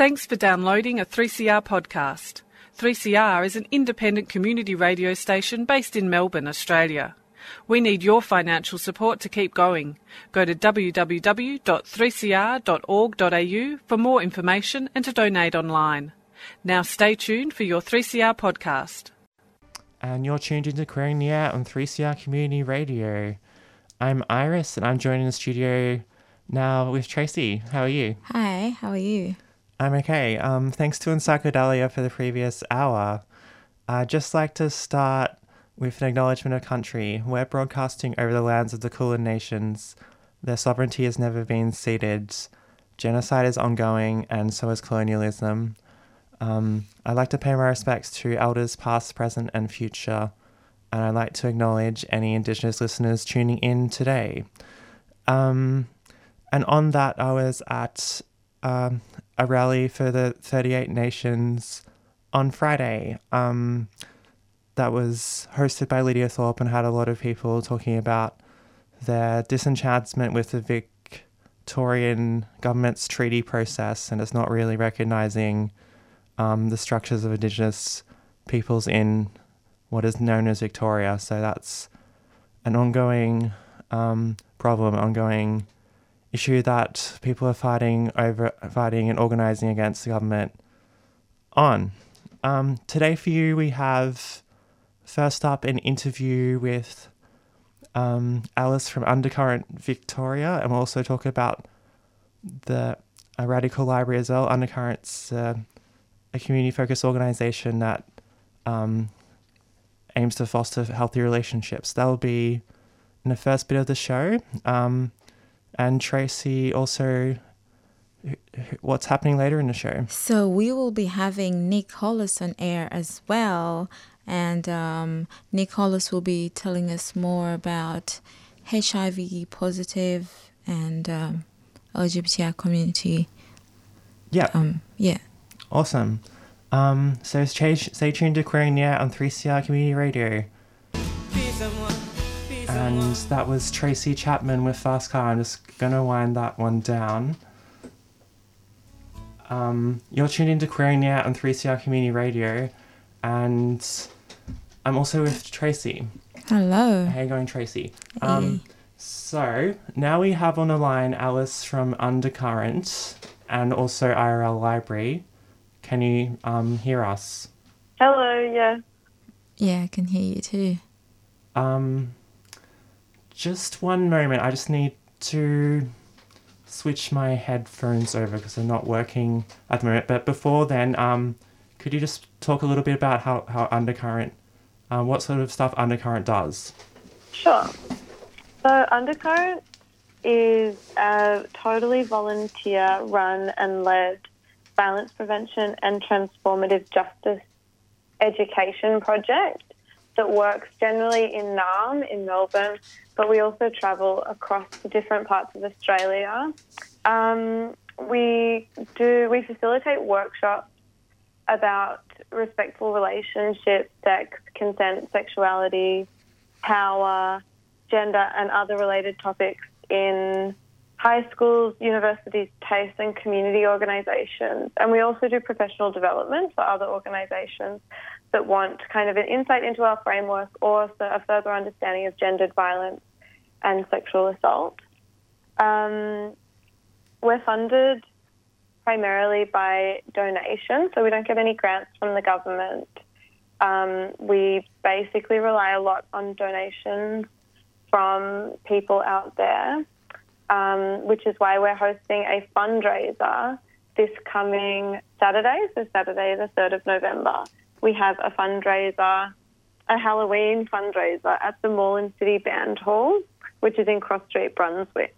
Thanks for downloading a 3CR podcast. 3CR is an independent community radio station based in Melbourne, Australia. We need your financial support to keep going. Go to www.3cr.org.au for more information and to donate online. Now stay tuned for your 3CR podcast. And you're tuned into Queering the Air on 3CR Community Radio. I'm Iris and I'm joining the studio now with Tracy. How are you? Hi, how are you? I'm okay. Um, thanks to Encyclodalia for the previous hour. I'd just like to start with an acknowledgement of country. We're broadcasting over the lands of the Kulin Nations. Their sovereignty has never been ceded. Genocide is ongoing, and so is colonialism. Um, I'd like to pay my respects to elders past, present, and future, and I'd like to acknowledge any Indigenous listeners tuning in today. Um, and on that, I was at um, a rally for the 38 Nations on Friday. Um, that was hosted by Lydia Thorpe and had a lot of people talking about their disenchantment with the Victorian government's treaty process and it's not really recognizing um, the structures of Indigenous peoples in what is known as Victoria. So that's an ongoing um, problem, ongoing issue that people are fighting over, fighting and organizing against the government on. Um, today for you, we have first up an interview with um, Alice from Undercurrent Victoria, and we'll also talk about the Radical Library as well. Undercurrent's uh, a community focused organization that um, aims to foster healthy relationships. That'll be in the first bit of the show. Um, and Tracy also what's happening later in the show. So we will be having Nick Holas on air as well, and um, Nick Holas will be telling us more about HIV positive and um, LGBTI community. Yeah. Um, yeah. Awesome. Um, so stay, stay tuned to the Air on 3CR Community Radio. And that was Tracy Chapman with Fast Car. I'm just going to wind that one down. Um, you're tuned into Queering the Air on 3CR Community Radio. And I'm also with Tracy. Hello. How you going, Tracy? Um, so now we have on the line Alice from Undercurrent and also IRL Library. Can you um, hear us? Hello, yeah. Yeah, I can hear you too. Um, just one moment. I just need to switch my headphones over because they're not working at the moment. But before then, um, could you just talk a little bit about how, how Undercurrent, um, what sort of stuff Undercurrent does? Sure. So, Undercurrent is a totally volunteer run and led violence prevention and transformative justice education project that works generally in Naarm in Melbourne, but we also travel across the different parts of Australia. Um, we do we facilitate workshops about respectful relationships, sex, consent, sexuality, power, gender, and other related topics in high schools, universities, TAFE, and community organisations. And we also do professional development for other organisations that want kind of an insight into our framework or a further understanding of gendered violence and sexual assault. Um, we're funded primarily by donations, so we don't get any grants from the government. Um, we basically rely a lot on donations from people out there, um, which is why we're hosting a fundraiser this coming Saturday, so Saturday, the 3rd of November. We have a fundraiser, a Halloween fundraiser at the Moreland City Band Hall, which is in Cross Street, Brunswick.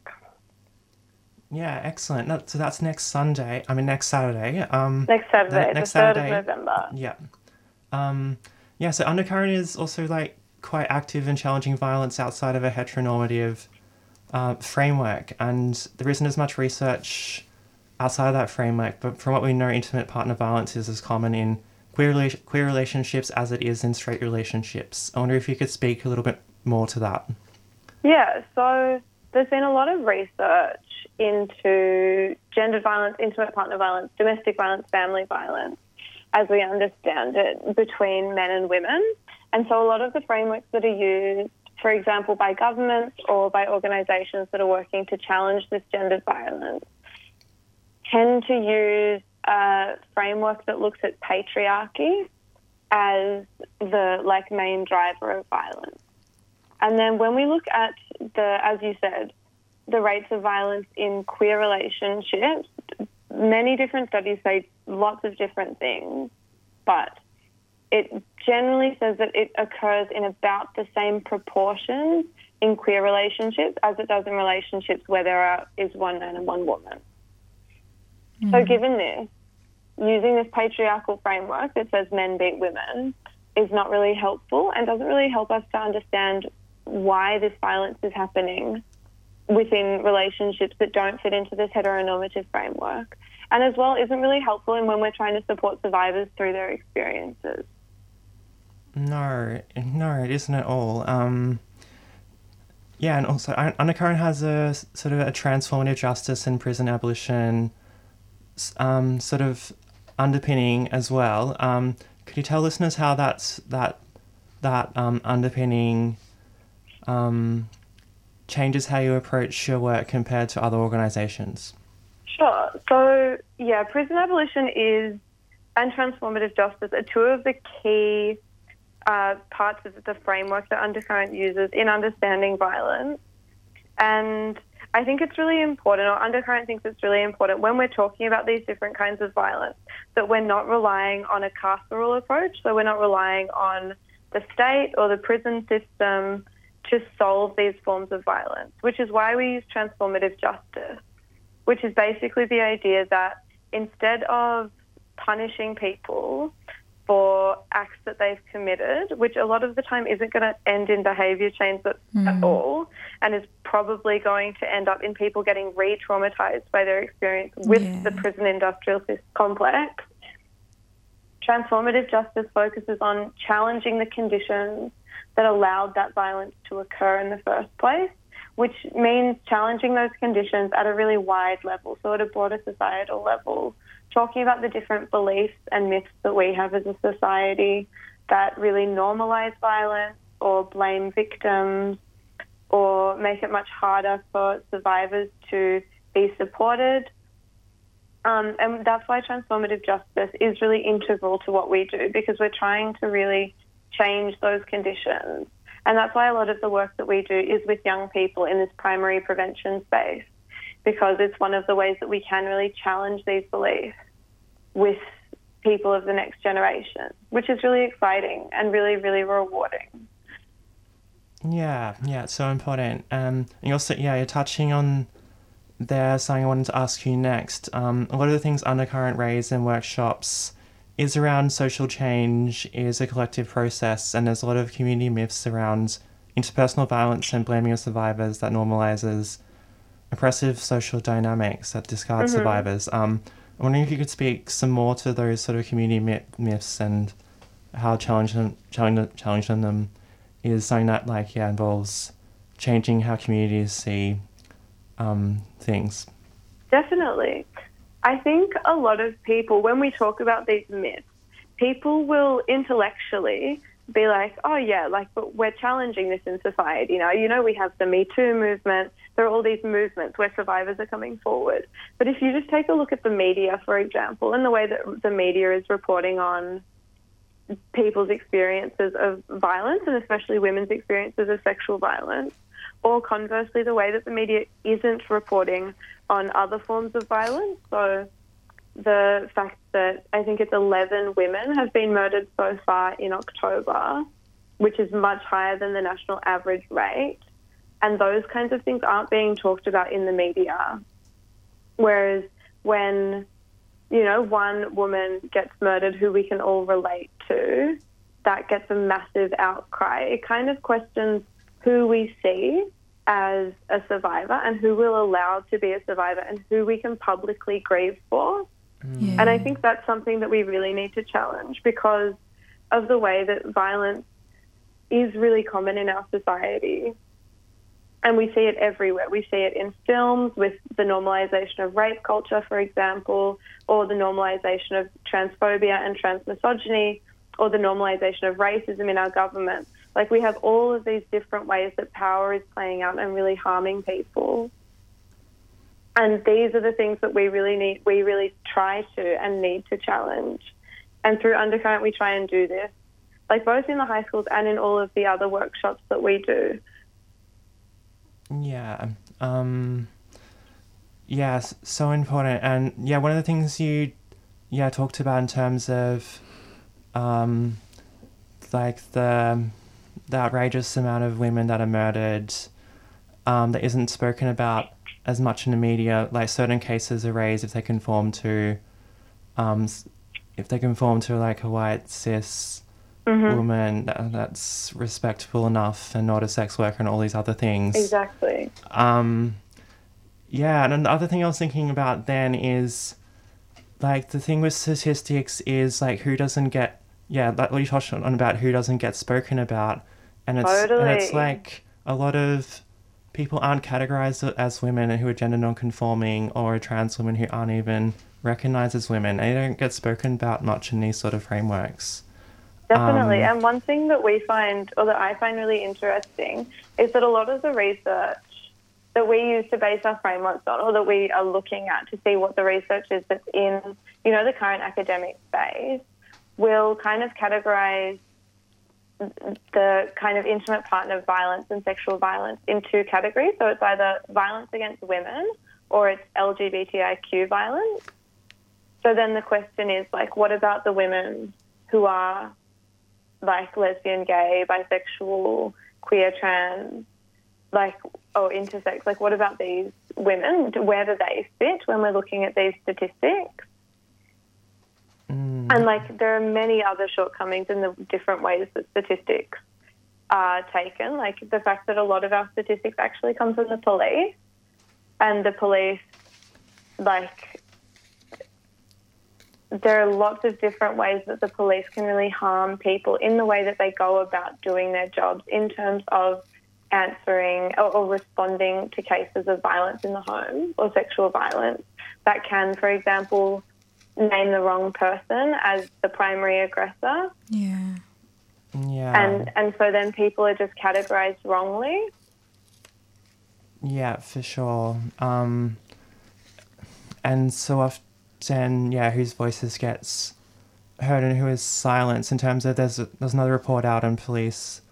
Yeah, excellent. No, so that's next Sunday. I mean, next Saturday. Um, next Saturday, the, next the 3rd of November. Yeah. Um, yeah, so Undercurrent is also like quite active in challenging violence outside of a heteronormative uh, framework, and there isn't as much research outside of that framework. But from what we know, intimate partner violence is as common in queer, rela- queer relationships as it is in straight relationships. I wonder if you could speak a little bit more to that. Yeah, so there's been a lot of research into gendered violence, intimate partner violence, domestic violence, family violence, as we understand it, between men and women. And so a lot of the frameworks that are used, for example, by governments or by organisations that are working to challenge this gendered violence, tend to use a framework that looks at patriarchy as the like main driver of violence. And then when we look at the, as you said, the rates of violence in queer relationships, many different studies say lots of different things, but it generally says that it occurs in about the same proportions in queer relationships as it does in relationships where there are, is one man and one woman. Mm. So, given this, using this patriarchal framework that says men beat women is not really helpful and doesn't really help us to understand why this violence is happening within relationships that don't fit into this heteronormative framework. And as well, isn't really helpful in when we're trying to support survivors through their experiences. No, no, it isn't at all. Um, yeah, and also Undercurrent has a sort of a transformative justice and prison abolition um, sort of underpinning as well. Um, could you tell listeners how that's that that um, underpinning um, changes how you approach your work compared to other organisations? Sure. So yeah, prison abolition is and transformative justice are two of the key uh, parts of the framework that Undercurrent uses in understanding violence. And I think it's really important, or Undercurrent thinks it's really important when we're talking about these different kinds of violence, that we're not relying on a carceral approach. So we're not relying on the state or the prison system to solve these forms of violence, which is why we use transformative justice, which is basically the idea that instead of punishing people for acts that they've committed, which a lot of the time isn't going to end in behaviour change at, mm. at all, and is probably going to end up in people getting re traumatized by their experience with yeah. the prison industrial complex. Transformative justice focuses on challenging the conditions that allowed that violence to occur in the first place, which means challenging those conditions at a really wide level, so at a broader societal level talking about the different beliefs and myths that we have as a society that really normalize violence or blame victims or make it much harder for survivors to be supported. Um, and that's why transformative justice is really integral to what we do because we're trying to really change those conditions. And that's why a lot of the work that we do is with young people in this primary prevention space because it's one of the ways that we can really challenge these beliefs with people of the next generation, which is really exciting and really, really rewarding. Yeah, yeah, it's so important. Um, and you also, yeah, you're touching on there something I wanted to ask you next. Um, a lot of the things Undercurrent raise in workshops is around social change, is a collective process, and there's a lot of community myths around interpersonal violence and blaming of survivors that normalizes oppressive social dynamics that discard mm-hmm. survivors. Um, I'm wondering if you could speak some more to those sort of community myths and how challenging, challenging, challenging them is something that like yeah involves changing how communities see um, things. Definitely. I think a lot of people, when we talk about these myths, people will intellectually be like, oh yeah, like but we're challenging this in society now. You know, we have the Me Too movement. There are all these movements where survivors are coming forward. But if you just take a look at the media, for example, and the way that the media is reporting on people's experiences of violence and especially women's experiences of sexual violence, or conversely, the way that the media isn't reporting on other forms of violence. So the fact that I think it's 11 women have been murdered so far in October, which is much higher than the national average rate. And those kinds of things aren't being talked about in the media. Whereas when, you know, one woman gets murdered who we can all relate to, that gets a massive outcry. It kind of questions who we see as a survivor and who we're allowed to be a survivor and who we can publicly grieve for. Yeah. And I think that's something that we really need to challenge because of the way that violence is really common in our society. and we see it everywhere. We see it in films with the normalization of rape culture, for example, or the normalization of transphobia and transmisogyny, or the normalization of racism in our government. Like we have all of these different ways that power is playing out and really harming people. And these are the things that we really need, we really try to and need to challenge. And through Undercurrent, we try and do this, like both in the high schools and in all of the other workshops that we do. Yeah. Um, yes, so important. And yeah, one of the things you, yeah, talked about in terms of, um, like the, the outrageous amount of women that are murdered, um, that isn't spoken about as much in the media. Like certain cases are raised if they conform to, um, if they conform to like a white cis Mm-hmm. woman that, that's respectable enough and not a sex worker and all these other things. Exactly. Um, yeah, and the other thing I was thinking about then is like the thing with statistics is like who doesn't get yeah, like what you touched on about who doesn't get spoken about, and it's and it's like a lot of people aren't categorized as women who are gender non-conforming or trans women who aren't even recognized as women. They don't get spoken about much in these sort of frameworks. Definitely. Um, and one thing that we find, or that I find really interesting, is that a lot of the research that we use to base our frameworks on, or that we are looking at to see what the research is that's in, you know, the current academic space, will kind of categorize the kind of intimate partner violence and sexual violence in two categories. So it's either violence against women or it's LGBTIQ violence. So then the question is like, what about the women who are like lesbian, gay, bisexual, queer, trans, like or intersex? Like, what about these women? Where do they fit when we're looking at these statistics? And like, there are many other shortcomings in the different ways that statistics are taken. Like the fact that a lot of our statistics actually come from the police, and the police, like, there are lots of different ways that the police can really harm people in the way that they go about doing their jobs in terms of answering or, or responding to cases of violence in the home or sexual violence that can, for example, name the wrong person as the primary aggressor, Yeah. yeah. and and so then people are just categorized wrongly. Yeah, for sure. Um, and so often, yeah, whose voices gets heard and who is silenced. In terms of there's there's another report out on police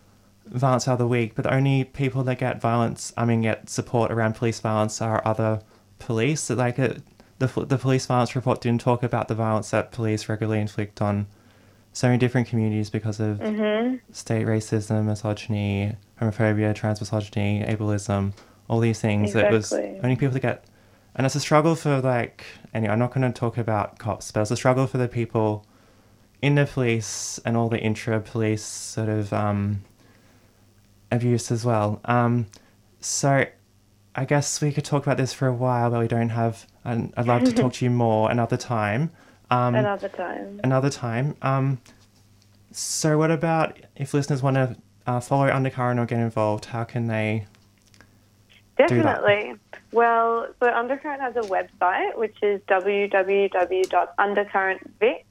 violence the other week, but the only people that get violence, I mean, get support around police violence are other police. So, Like it, the the police violence report didn't talk about the violence that police regularly inflict on so many different communities because of state racism, misogyny, homophobia, transmisogyny, ableism, all these things. It was only people that get, and it's a struggle for like. Anyway, I'm not going to talk about cops, but it's a struggle for the people in the police and all the intra-police sort of um, abuse as well. Um, so, I guess we could talk about this for a while, but we don't have. I'd, I'd love to talk to you more another time. Um, Another time. another time. Um, so, what about if listeners want to uh, follow Undercurrent or get involved? How can they? Definitely. Well, so Undercurrent has a website which is www.undercurrentvic.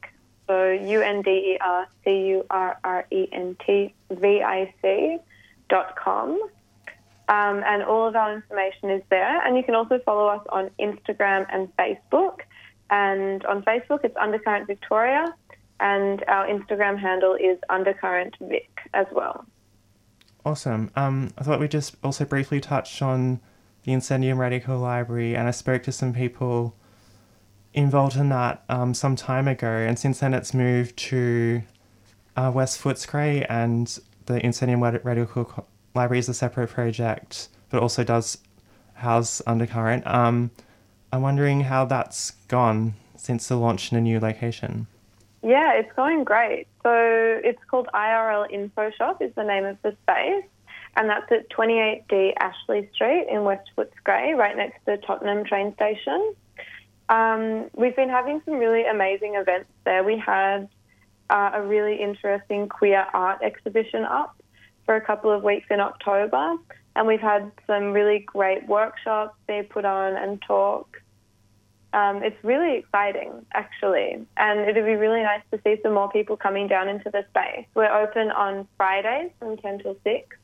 So U N D E R C U R R E N T V I C dot com. Um, and all of our information is there. And you can also follow us on Instagram and Facebook. And on Facebook, it's Undercurrent Victoria. And our Instagram handle is Undercurrent Vic as well. Awesome. Um, I thought we just also briefly touched on the Incendium Radical Library, and I spoke to some people involved in that um, some time ago, and since then it's moved to uh, West Footscray, and the Incendium Rad- Radical Library is a separate project, but also does house Undercurrent. Um, I'm wondering how that's gone since the launch in a new location. Yeah, it's going great. So it's called IRL Info Shop is the name of the space, and that's at 28D Ashley Street in West Footscray, right next to the Tottenham train station. Um, we've been having some really amazing events there. We had uh, a really interesting queer art exhibition up for a couple of weeks in October. And we've had some really great workshops they put on and talks. Um, it's really exciting, actually. And it'd be really nice to see some more people coming down into the space. We're open on Fridays from 10 till 6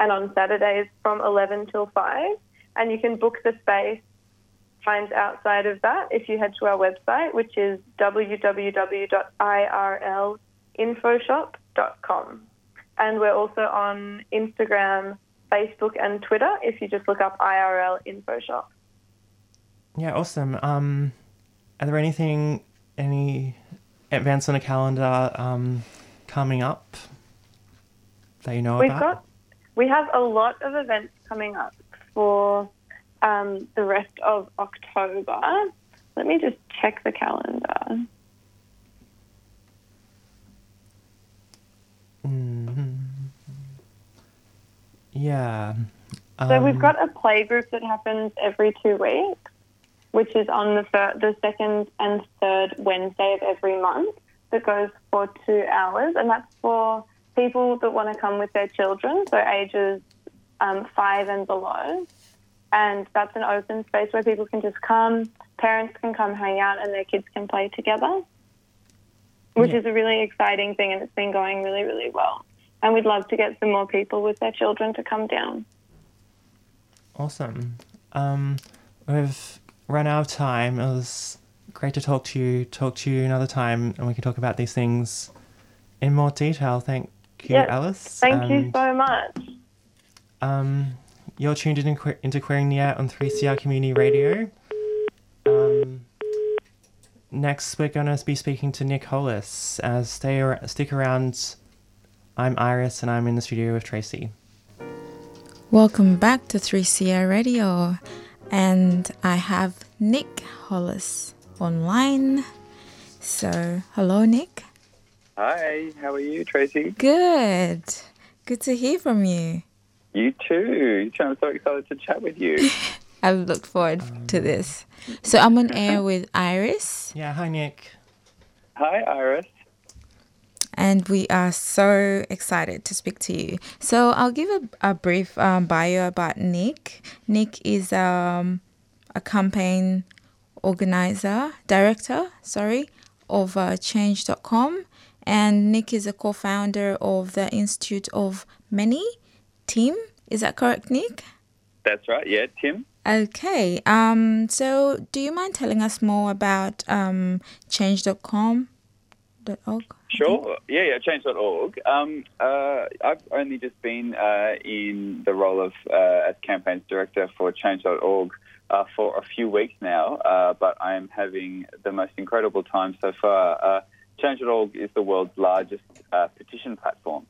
and on Saturdays from 11 till 5. And you can book the space times outside of that if you head to our website, which is www.irlinfoshop.com. And we're also on Instagram, Facebook, and Twitter if you just look up IRL Info Shop. Yeah, awesome. Um, are there anything, any events on the calendar um, coming up that you know We've about? got, we have a lot of events coming up for um, the rest of October. Let me just check the calendar. Mhm. Yeah. So we've um, got a play group that happens every two weeks, which is on the fir- the second and third Wednesday of every month. That goes for two hours, and that's for people that want to come with their children, so ages um, five and below. And that's an open space where people can just come, parents can come hang out, and their kids can play together, which Yeah. is a really exciting thing, and it's been going really, really well. And we'd love to get some more people with their children to come down. Awesome. Um, we've run out of time. It was great to talk to you. Talk to you another time, and we can talk about these things in more detail. Thank you, Yes, Alice. Thank you so much. Um, you're tuned in que- into Queering the on 3CR Community Radio. Um, next, we're going to be speaking to Nick Holas. Uh, stay ar- stick around. I'm Iris, and I'm in the studio with Tracy. Welcome back to 3CR Radio. And I have Nick Holas online. So, hello, Nick. Hi, how are you, Tracy? Good. Good to hear from you. You too. I'm so excited to chat with you. I've looked forward to this. So, I'm on air with Iris, Yeah, hi, Nick. Hi, Iris. And we are so excited to speak to you. So, I'll give a, a brief um, bio about Nick. Nick is um, a campaign organizer, director, sorry, of uh, change.com. And Nick is a co founder of the Institute of Many TIM. Is that correct, Nick? That's right. Yeah, Tim. Okay. Um, so, do you mind telling us more about um, change.com? Sure. Yeah, yeah, change.org. Um, uh, I've only just been uh, in the role of uh, as campaigns director for change.org uh, for a few weeks now, uh, but I am having the most incredible time so far. Uh, change.org is the world's largest uh, petition platform.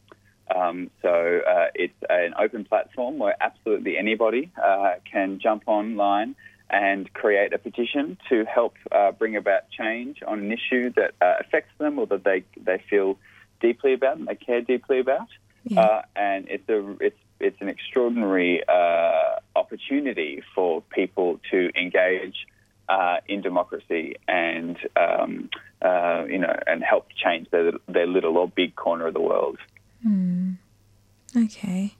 Um, so uh, it's an open platform where absolutely anybody uh, can jump online and create a petition to help uh, bring about change on an issue that uh, affects them or that they they feel deeply about and they care deeply about. Yeah. Uh, and it's a it's it's an extraordinary uh, opportunity for people to engage uh, in democracy and um, uh, you know and help change their their little or big corner of the world. Hmm. Okay.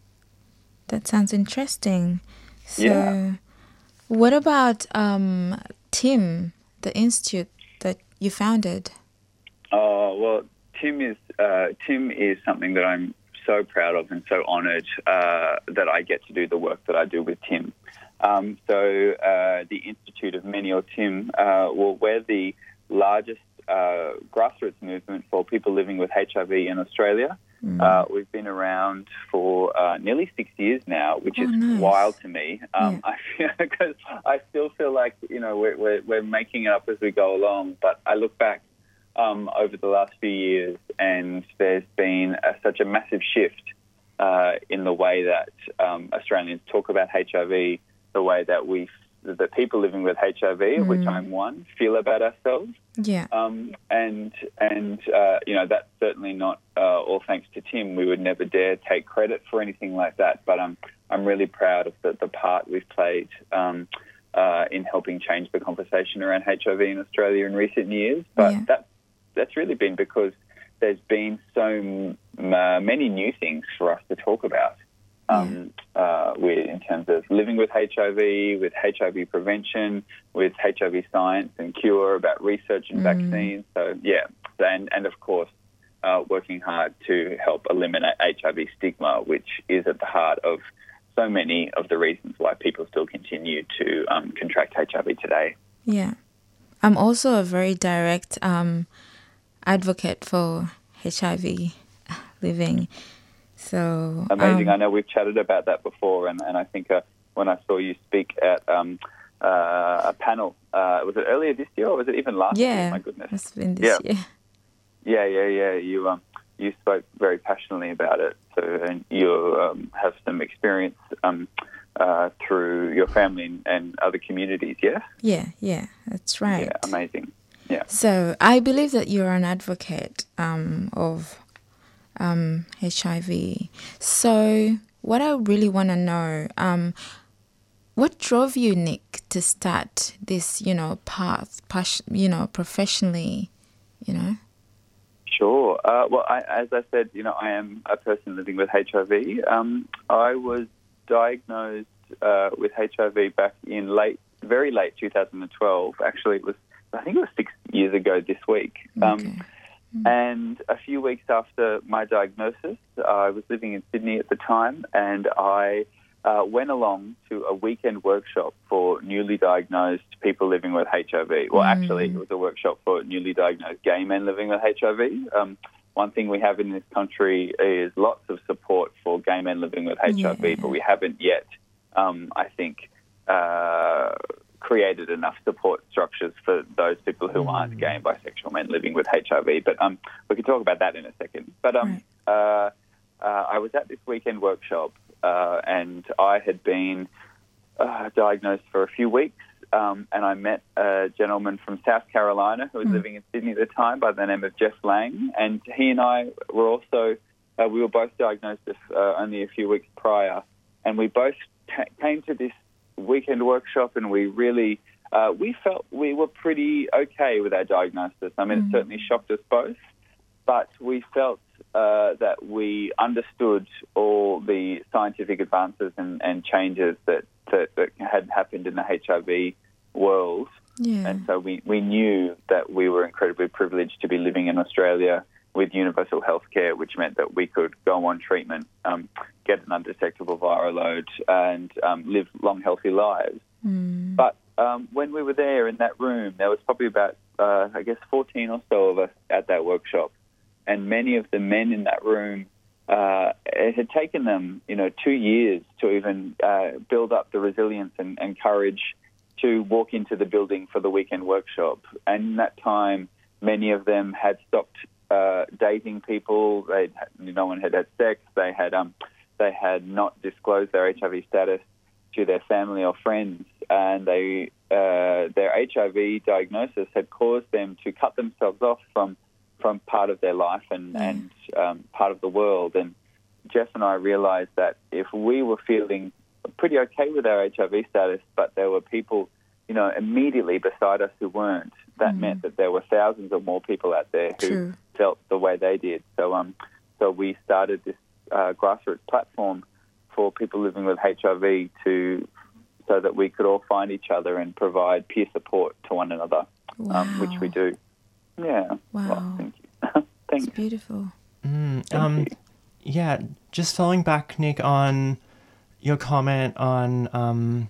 That sounds interesting. So, Yeah. What about um, Tim, the institute that you founded? Oh well, Tim is uh, Tim is something that I'm so proud of and so honoured uh, that I get to do the work that I do with Tim. Um, so uh, the Institute of Many or Tim, uh, well, we're the largest uh, grassroots movement for people living with HIV in Australia. Uh, we've been around for uh, nearly six years now, which Oh, is nice. wild to me. Um, I because I still feel like you know we're, we're we're making it up as we go along. But I look back um, over the last few years, and there's been a, such a massive shift uh, in the way that um, Australians talk about HIV, the way that we, the people living with HIV, of which I'm one, feel about ourselves. Yeah. Um, and and uh, you know that's certainly not uh, all thanks to Tim. We would never dare take credit for anything like that. But I'm I'm really proud of the, the part we've played um, uh, in helping change the conversation around HIV in Australia in recent years. But Yeah. that that's really been because there's been so m- uh, many new things for us to talk about. Um, uh, with, in terms of living with HIV, with HIV prevention, with HIV science and cure, about research and vaccines. So, yeah, and, and of course, uh, working hard to help eliminate HIV stigma, which is at the heart of so many of the reasons why people still continue to um, contract HIV today. Yeah. I'm also a very direct um, advocate for HIV living. So Amazing. um, I know we've chatted about that before, and, and I think uh, when I saw you speak at um, uh, a panel, uh, was it earlier this year or was it even last year? yeah, My goodness. it's been this Yeah. year. Yeah, yeah, yeah. You um, you spoke very passionately about it, so and you um, have some experience um, uh, through your family and, and other communities. Yeah. Yeah, yeah, that's right. Yeah. Amazing. Yeah. So I believe that you're an advocate um, of um, HIV. So what I really want to know, um, what drove you, Nick, to start this, you know, path, pas- you know, professionally, you know? Sure. Uh, well, I, as I said, you know, I am a person living with HIV. Um, I was diagnosed uh, with HIV back in late, very late 2012. Actually, it was, I think it was six years ago this week. Um, Okay. And a few weeks after my diagnosis, I was living in Sydney at the time, and I uh, went along to a weekend workshop for newly diagnosed people living with HIV. Well, actually, it was a workshop for newly diagnosed gay men living with HIV. Um, one thing we have in this country is lots of support for gay men living with HIV, Yeah. but we haven't yet, um, I think, uh, created enough support structures for those people who aren't gay and bisexual men living with HIV. But um, we can talk about that in a second. But um, uh, uh, I was at this weekend workshop, uh, and I had been uh, diagnosed for a few weeks. Um, and I met a gentleman from South Carolina who was living in Sydney at the time by the name of Jeff Lange. And he and I were also, uh, we were both diagnosed uh, only a few weeks prior. And we both ca came to this weekend workshop and we really, uh, we felt we were pretty okay with our diagnosis. I mean, it certainly shocked us both, but we felt uh, that we understood all the scientific advances and, and changes that, that, that had happened in the HIV world. Yeah. And so we, we knew that we were incredibly privileged to be living in Australia with universal health care, which meant that we could go on treatment, um, get an undetectable viral load, and um, live long, healthy lives. Mm. But um, when we were there in that room, there was probably about, uh, I guess, 14 or so of us at that workshop. And many of the men in that room, uh, it had taken them, you know, two years to even uh, build up the resilience and, and courage to walk into the building for the weekend workshop. And in that time, many of them had stopped uh, dating people. They, no one had had sex. They had, um, they had not disclosed their HIV status to their family or friends, and they, uh, their HIV diagnosis had caused them to cut themselves off from from part of their life and, and um, part of the world. And Jeff and I realized that if we were feeling pretty okay with our HIV status, but there were people, you know, immediately beside us who weren't, that meant that there were thousands or more people out there who True. Felt the way they did. So, um, so we started this uh, grassroots platform for people living with HIV to, so that we could all find each other and provide peer support to one another, um, which we do. Yeah. Wow. Well, thank you. It's beautiful. Mm, um, yeah, just following back, Nick, on your comment on um,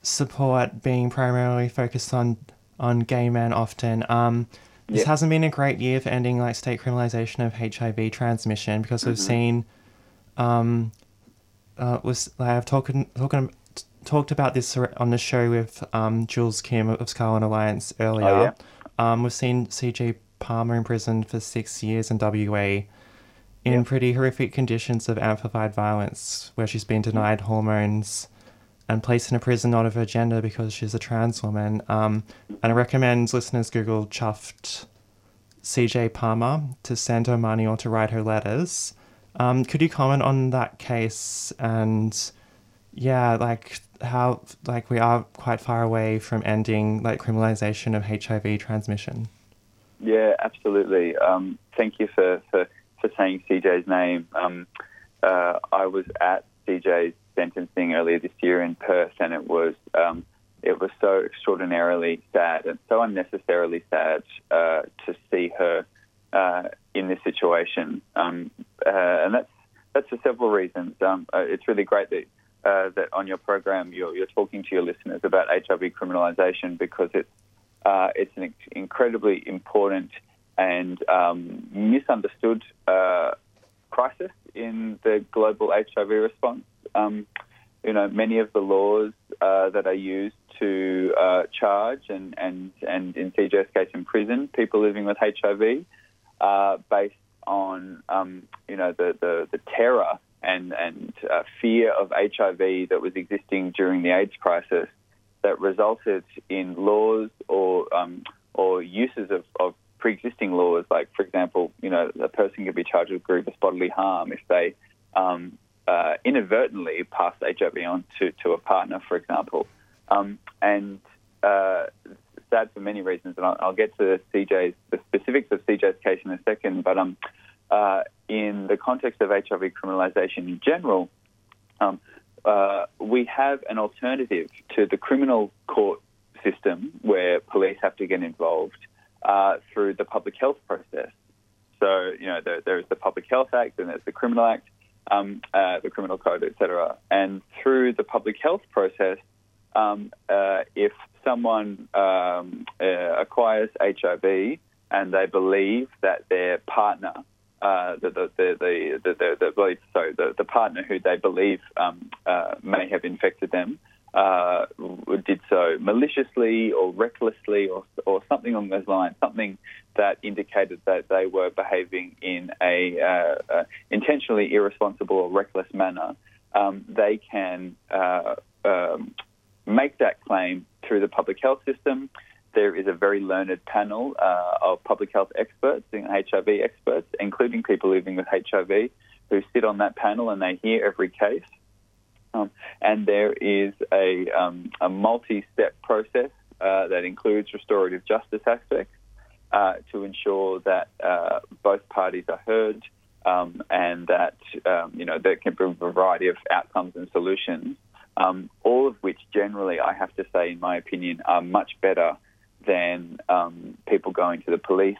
support being primarily focused on on gay men often. Um, this Yeah. hasn't been a great year for ending like state criminalization of HIV transmission because we've seen um, uh, was like, I've talked talking talked about this on the show with um, Jules Kim of Scarlet Alliance earlier. Oh, yeah? um, we've seen CJ Palmer imprisoned for six years in WA in Yeah. pretty horrific conditions of amplified violence, where she's been denied hormones and placed in a prison not of her gender because she's a trans woman. Um, and I recommend listeners Google chuffed CJ Palmer to send her money or to write her letters. Um, could you comment on that case and yeah, like how like we are quite far away from ending like criminalization of HIV transmission? Yeah, absolutely. Um, thank you for, for, for saying CJ's name. Um, uh, I was at CJ's sentencing earlier this year in Perth, and it was um, it was so extraordinarily sad and so unnecessarily sad uh, to see her uh, in this situation. Um, uh, and that's that's for several reasons. Um, uh, it's really great that uh, that on your program you're, you're talking to your listeners about HIV criminalisation because it's uh, it's an incredibly important and um, misunderstood crisis in the global HIV response. Um, you know, many of the laws uh, that are used to uh, charge and, and, and in CJ's case imprison people living with HIV uh, based on um, you know the, the, the, terror and, and uh, fear of HIV that was existing during the AIDS crisis that resulted in laws or um, or uses of, of pre-existing laws, like for example, you know, a person could be charged with grievous bodily harm if they um, uh, inadvertently pass HIV on to, to a partner, for example. Um, and uh, sad for many reasons, and I'll, I'll, get to CJ's the specifics of CJ's case in a second. But um, uh, in the context of HIV criminalisation in general, um, uh, we have an alternative to the criminal court system where police have to get involved uh, through the public health process. So, you know, there, there's the Public Health Act and there's the Criminal Act, um, uh, the Criminal Code, etc. And through the public health process, um, uh, if someone um, uh, acquires HIV and they believe that their partner, uh, the, the, the, the, the, the, sorry, the, the partner who they believe um, may have infected them, uh, did so maliciously or recklessly or, or something along those lines, something that indicated that they were behaving in a uh, uh, intentionally irresponsible or reckless manner, um, they can uh, um, make that claim through the public health system. There is a very learned panel uh, of public health experts and HIV experts, including people living with HIV, who sit on that panel and they hear every case. Um, and there is a, um, a multi-step process uh, that includes restorative justice aspects uh, to ensure that uh, both parties are heard um, and that um, you know there can be a variety of outcomes and solutions. Um, all of which, generally, I have to say, in my opinion, are much better than um, people going to the police,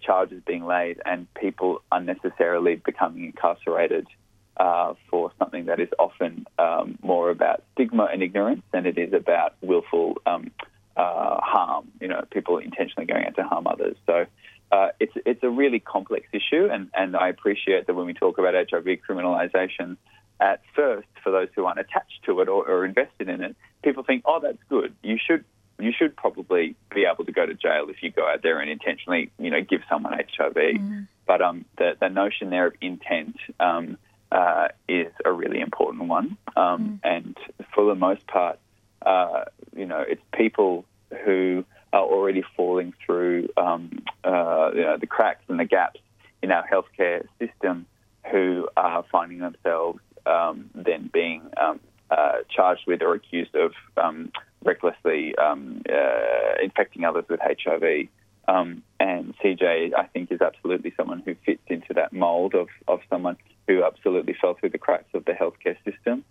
charges being laid, and people unnecessarily becoming incarcerated uh, for something that is often um, more about stigma and ignorance than it is about willful um, uh, harm. You know, people intentionally going out to harm others. So uh, it's it's a really complex issue, and, and I appreciate that when we talk about HIV criminalisation, at first, for those who aren't attached to it or, or invested in it, people think, oh, that's good. You should you should probably be able to go to jail if you go out there and intentionally, you know, give someone HIV. Mm. But um, the the notion there of intent. Um, uh, is a really important one. Um, mm. And for the most part, uh, you know, it's people who are already falling through um, uh, you know, the cracks and the gaps in our healthcare system who are finding themselves um, then being um, uh, charged with or accused of um, recklessly um, uh, infecting others with HIV. Um, and CJ, I think, is absolutely someone who fits into that mold of, of someone who absolutely fell through the cracks of the healthcare system.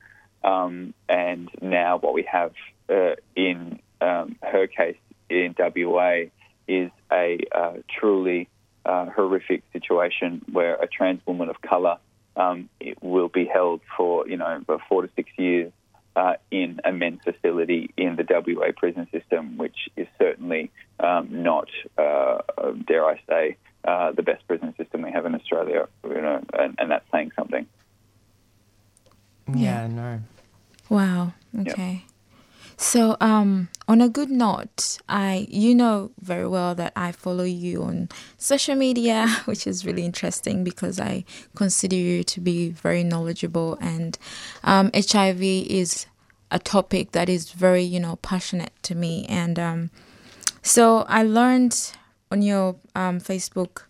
Um, and now what we have uh, in um, her case in WA is a uh, truly uh, horrific situation where a trans woman of colour um, will be held for, you know, four to six years uh, in a men's facility in the WA prison system, which is certainly um, not, uh, dare I say, uh, the best prison system we have in Australia, you know, and, and that's saying something. Yeah, no. Wow. Okay. Yep. So, um, on a good note, I you know very well that I follow you on social media, which is really interesting because I consider you to be very knowledgeable, and um, HIV is a topic that is very you know passionate to me, and um, so I learned on your um, Facebook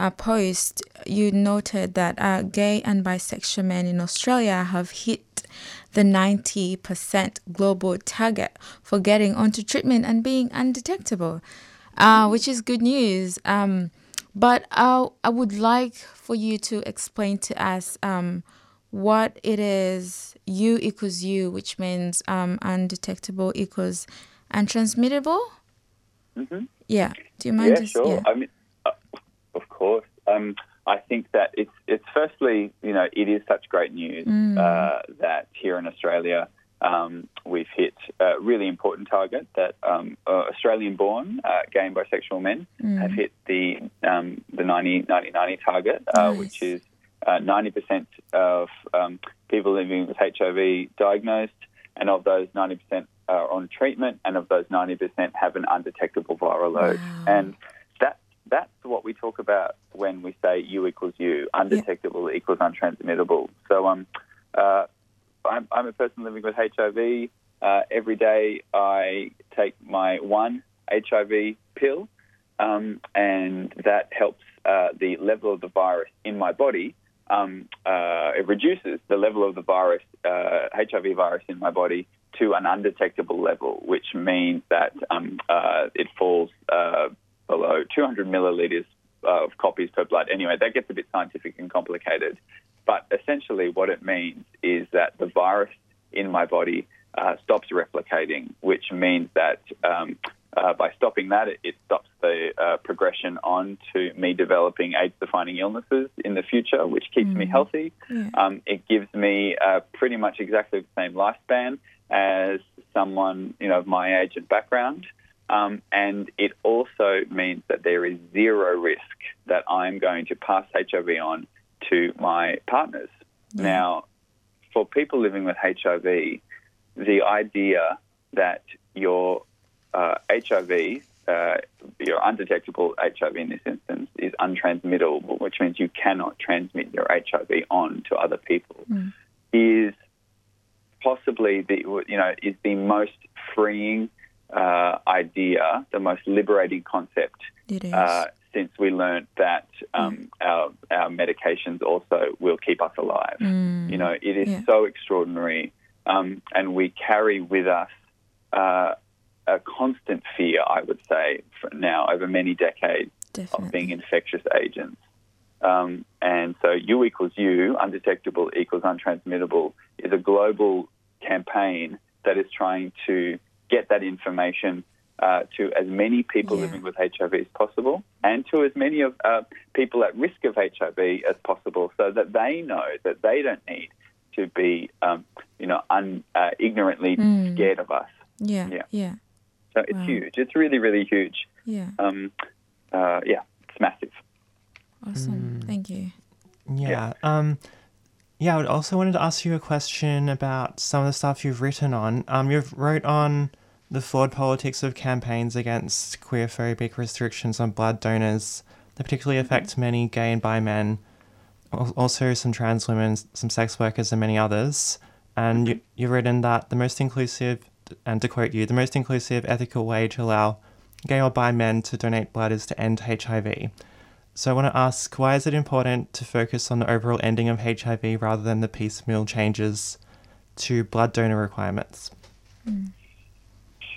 uh, post, you noted that uh, gay and bisexual men in Australia have hit the 90% global target for getting onto treatment and being undetectable. uh, which is good news. Um, but I, I would like for you to explain to us um, what it is U equals U, which means um, undetectable equals untransmittable. Mm-hmm. Yeah. Do you mind? Yeah, just, sure. yeah. I mean, uh, of course. Um, I think that it's it's firstly, you know, it is such great news Mm. uh, that here in Australia um, we've hit a really important target that um, uh, Australian-born uh, gay and bisexual men Mm. have hit the um, the 90 90 90 target, uh, Nice. which is uh, 90% of um, people living with HIV diagnosed, and of those 90% are on treatment, and of those 90% have an undetectable viral load. Wow. And that's what we talk about when we say U equals U, undetectable equals untransmittable. So um, uh, I'm, I'm a person living with HIV. Uh, every day I take my one HIV pill, um, and that helps uh, the level of the virus in my body. Um, uh, it reduces the level of the virus, uh, HIV virus in my body, to an undetectable level, which means that um, uh, it falls uh, below 200 milliliters of copies per blood. Anyway, that gets a bit scientific and complicated. But essentially, what it means is that the virus in my body uh, stops replicating, which means that um, uh, by stopping that, it, it stops the uh, progression on to me developing AIDS-defining illnesses in the future, which keeps me healthy. Yeah. Um, it gives me uh, pretty much exactly the same lifespan as someone you know of my age and background. Um, and it also means that there is zero risk that I'm going to pass HIV on to my partners. Now, for people living with HIV, the idea that your uh, HIV, uh, your undetectable HIV in this instance, is untransmittable, which means you cannot transmit your HIV on to other people, is possibly the you know is the most freeing uh, idea, the most liberating concept uh, since we learned that um, our our medications also will keep us alive. You know, it is Yeah. so extraordinary, um, and we carry with us uh, a constant fear. I would say now over many decades Definitely. of being infectious agents. Um, and so U equals U, undetectable equals untransmittable, is a global campaign that is trying to get that information uh, to as many people Yeah. living with HIV as possible and to as many of uh, people at risk of HIV as possible so that they know that they don't need to be, um, you know, un, uh, ignorantly scared of us. yeah. yeah. Yeah. So it's Wow. huge. It's really, really huge. Yeah. Um, uh, yeah, it's massive. Awesome. Thank you. Yeah. Um, yeah, I also wanted to ask you a question about some of the stuff you've written on. Um, you've wrote on the flawed politics of campaigns against queerphobic restrictions on blood donors that particularly mm-hmm. affect many gay and bi men, also some trans women, some sex workers, and many others. And mm-hmm. you, you've written that the most inclusive, and to quote you, the most inclusive, ethical way to allow gay or bi men to donate blood is to end HIV. So I want to ask, why is it important to focus on the overall ending of HIV rather than the piecemeal changes to blood donor requirements? Mm.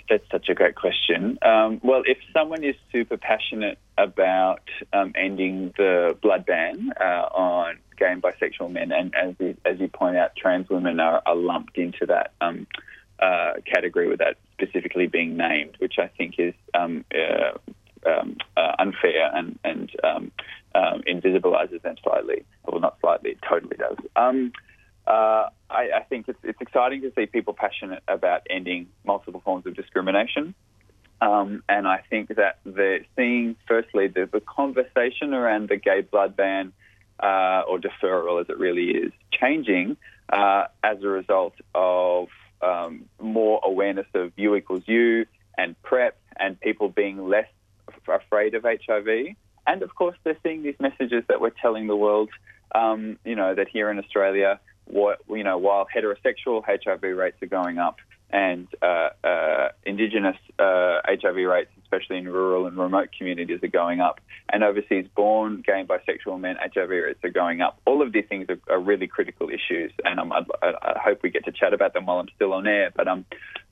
That's such a great question. Um, well, if someone is super passionate about um, ending the blood ban uh, on gay and bisexual men, and as you, as you point out, trans women are, are lumped into that um, uh, category without specifically being named, which I think is um, uh, um, uh, unfair and, and um, invisibilizes them slightly. Well, not slightly, totally does. Uh, I, I think it's, it's exciting to see people passionate about ending multiple forms of discrimination. Um, and I think that they're seeing, firstly, the, the conversation around the gay blood ban uh, or deferral, as it really is, changing uh, as a result of um, more awareness of U equals U and PrEP and people being less f- afraid of HIV. And of course, they're seeing these messages that we're telling the world, um, you know, that here in Australia, what, you know, while heterosexual HIV rates are going up and uh, uh, Indigenous uh, HIV rates, especially in rural and remote communities, are going up, and overseas born gay and bisexual men HIV rates are going up. All of these things are, are really critical issues, and um, I, I hope we get to chat about them while I'm still on air. But um,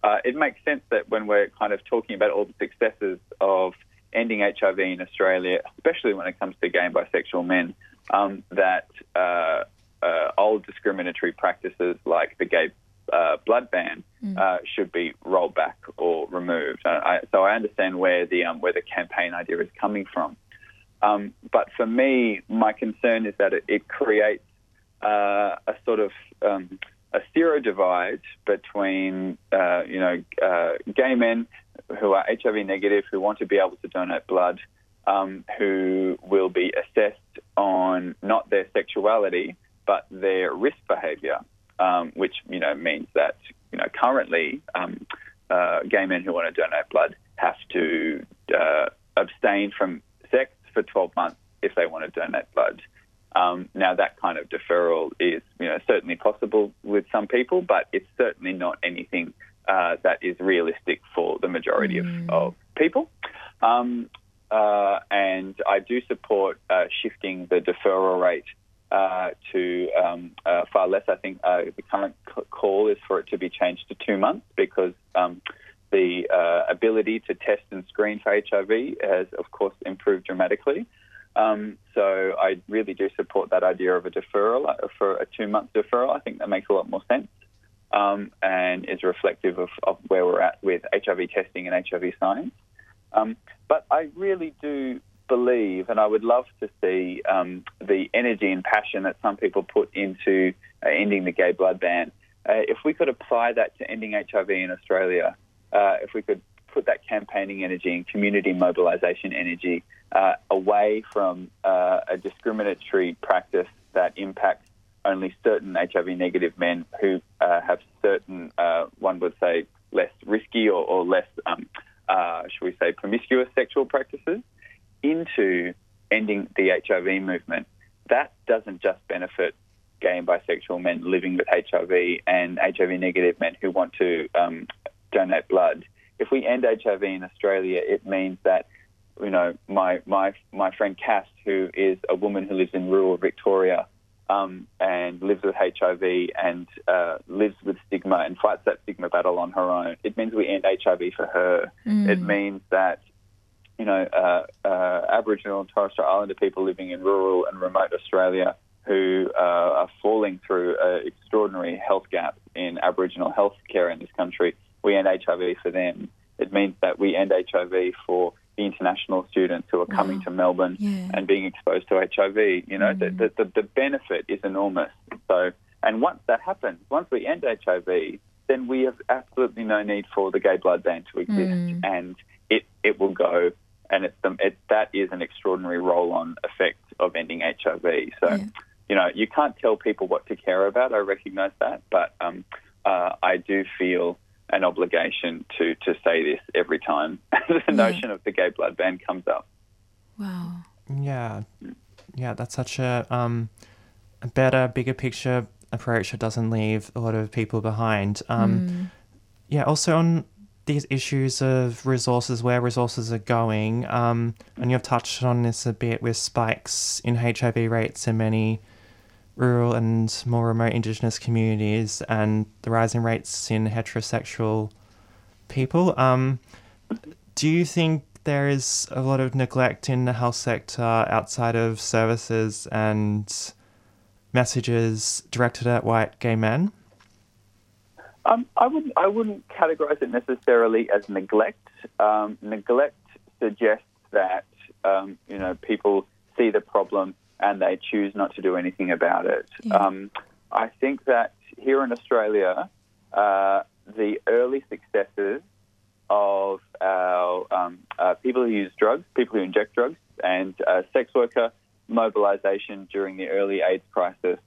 uh, it makes sense that when we're kind of talking about all the successes of ending HIV in Australia, especially when it comes to gay and bisexual men, um, that uh, old discriminatory practices like the gay uh, blood ban uh, should be rolled back or removed. I, so I understand where the um, where the campaign idea is coming from. Um, but for me, my concern is that it, it creates uh, a sort of um, a zero divide between uh, you know uh, gay men who are HIV negative who want to be able to donate blood, um, who will be assessed on not their sexuality but their risk behaviour, um, which you know means that you know currently um, uh, gay men who want to donate blood have to uh, abstain from sex for 12 months if they want to donate blood. Um, now that kind of deferral is, you know, certainly possible with some people, but it's certainly not anything uh, that is realistic for the majority of, of people. Um, uh, and I do support uh, shifting the deferral rate uh, to um, uh, far less. I think uh, the current call is for it to be changed to two months because um, the uh, ability to test and screen for HIV has, of course, improved dramatically. Um, so I really do support that idea of a deferral uh, for a two-month deferral. I think that makes a lot more sense um, and is reflective of, of, where we're at with HIV testing and HIV science. Um, but I really do believe, and I would love to see um, the energy and passion that some people put into uh, ending the gay blood ban. Uh, if we could apply that to ending HIV in Australia, uh, if we could put that campaigning energy and community mobilisation energy uh, away from uh, a discriminatory practice that impacts only certain HIV negative men who uh, have certain, one would say, less risky or, or less, um, should we say, promiscuous sexual practices into ending the HIV movement, that doesn't just benefit gay and bisexual men living with HIV and HIV negative men who want to um, donate blood. If we end HIV in Australia, it means that you know my my my friend Cass, who is a woman who lives in rural Victoria um, and lives with HIV and uh, lives with stigma and fights that stigma battle on her own. It means we end HIV for her. Mm. It means that you know, uh, uh, Aboriginal and Torres Strait Islander people living in rural and remote Australia who uh, are falling through an extraordinary health gap in Aboriginal health care in this country. We end HIV for them. It means that we end HIV for the international students who are wow. coming to Melbourne yeah. and being exposed to HIV. You know, mm. the, the, the benefit is enormous. So, and once that happens, once we end HIV, then we have absolutely no need for the gay blood ban to exist, mm. and it, it will go and it's the, it, that is an extraordinary roll-on effect of ending HIV. So, yeah. you know, you can't tell people what to care about. I recognise that, but um, uh, I do feel an obligation to to say this every time the Yeah. notion of the gay blood ban comes up. Wow. Yeah, yeah, that's such a um, a better, bigger picture approach that doesn't leave a lot of people behind. Um, Mm. Yeah, also on these issues of resources, where resources are going, um, and you've touched on this a bit with spikes in HIV rates in many rural and more remote Indigenous communities, and the rising rates in heterosexual people. Um, do you think there is a lot of neglect in the health sector outside of services and messages directed at white gay men? Um, I wouldn't I wouldn't categorise it necessarily as neglect. Um, neglect suggests that um, you know people see the problem and they choose not to do anything about it. Yeah. Um, I think that here in Australia, uh, the early successes of our um, uh, people who use drugs, people who inject drugs, and uh, sex worker mobilisation during the early AIDS crisis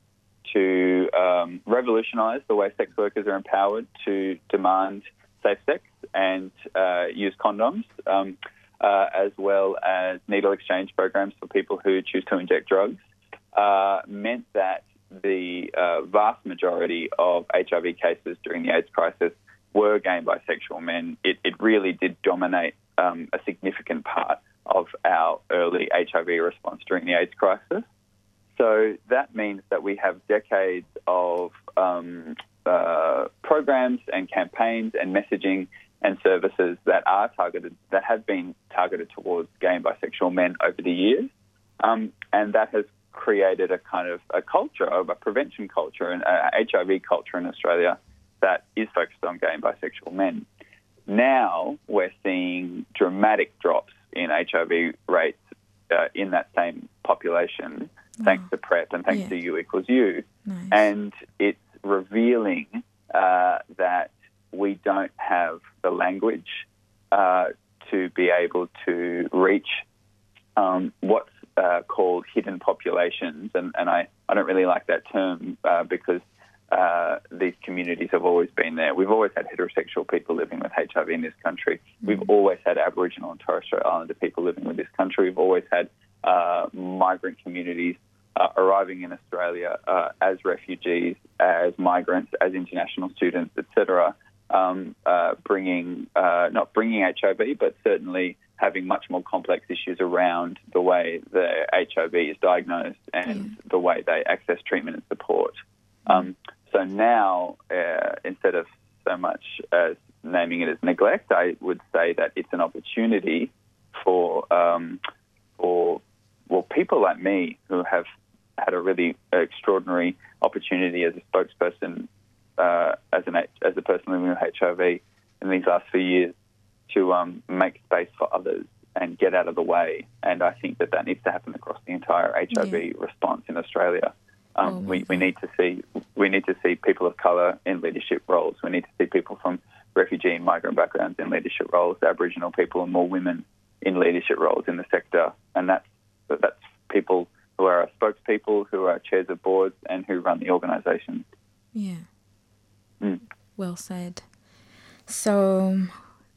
to um, revolutionise the way sex workers are empowered to demand safe sex and uh, use condoms, um, uh, as well as needle exchange programs for people who choose to inject drugs, uh, meant that the uh, vast majority of HIV cases during the AIDS crisis were gay and bisexual men. It, it really did dominate um, a significant part of our early HIV response during the AIDS crisis. So that means that we have decades of um, uh, programs and campaigns and messaging and services that are targeted, that have been targeted towards gay and bisexual men over the years. Um, and that has created a kind of a culture, of a prevention culture, and HIV culture in Australia that is focused on gay and bisexual men. Now we're seeing dramatic drops in HIV rates uh, in that same population, thanks to PrEP and thanks yeah. to U equals U. Nice. And it's revealing uh, that we don't have the language uh, to be able to reach um, what's uh, called hidden populations. And, and I, I don't really like that term uh, because uh, these communities have always been there. We've always had heterosexual people living with HIV in this country. Mm. We've always had Aboriginal and Torres Strait Islander people living with this country. We've always had uh, migrant communities uh, arriving in Australia uh, as refugees, as migrants, as international students, etc. Um, uh, bringing not bringing HIV, but certainly having much more complex issues around the way the HIV is diagnosed and mm. the way they access treatment and support. Um, so now, uh, instead of so much as naming it as neglect, I would say that it's an opportunity for um, for well people like me who have had a really extraordinary opportunity as a spokesperson uh, as an as a person living with HIV in these last few years to um, make space for others and get out of the way. And I think that that needs to happen across the entire HIV yeah. response in Australia. Um, oh we, we need to see we need to see people of colour in leadership roles. We need to see people from refugee and migrant backgrounds in leadership roles, Aboriginal people and more women in leadership roles in the sector, and that's that's people who are our spokespeople, who are chairs of boards, and who run the organisation. Yeah. Mm. Well said. So,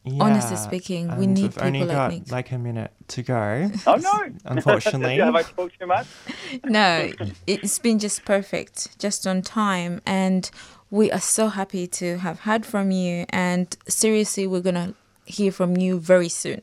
yeah, honestly speaking, we need we've people only like got Nick. like a minute to go. Oh no! Unfortunately. Have I talked too much? no, it's been just perfect, just on time, and we are so happy to have heard from you. And seriously, we're gonna hear from you very soon.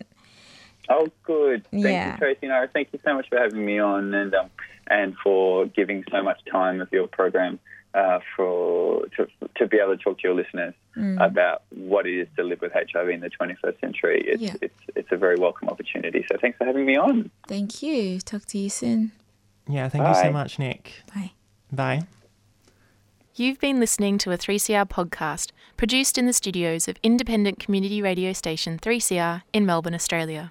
Oh, good. Thank Yeah. you, Tracy. No, thank you so much for having me on and um, and for giving so much time of your program uh, for to, to be able to talk to your listeners Mm. about what it is to live with HIV in the 21st century. It's, Yeah. it's it's a very welcome opportunity. So thanks for having me on. Thank you. Talk to you soon. Yeah, thank you so much, Nick. Bye. Bye. You've been listening to a 3CR podcast produced in the studios of independent community radio station 3CR in Melbourne, Australia.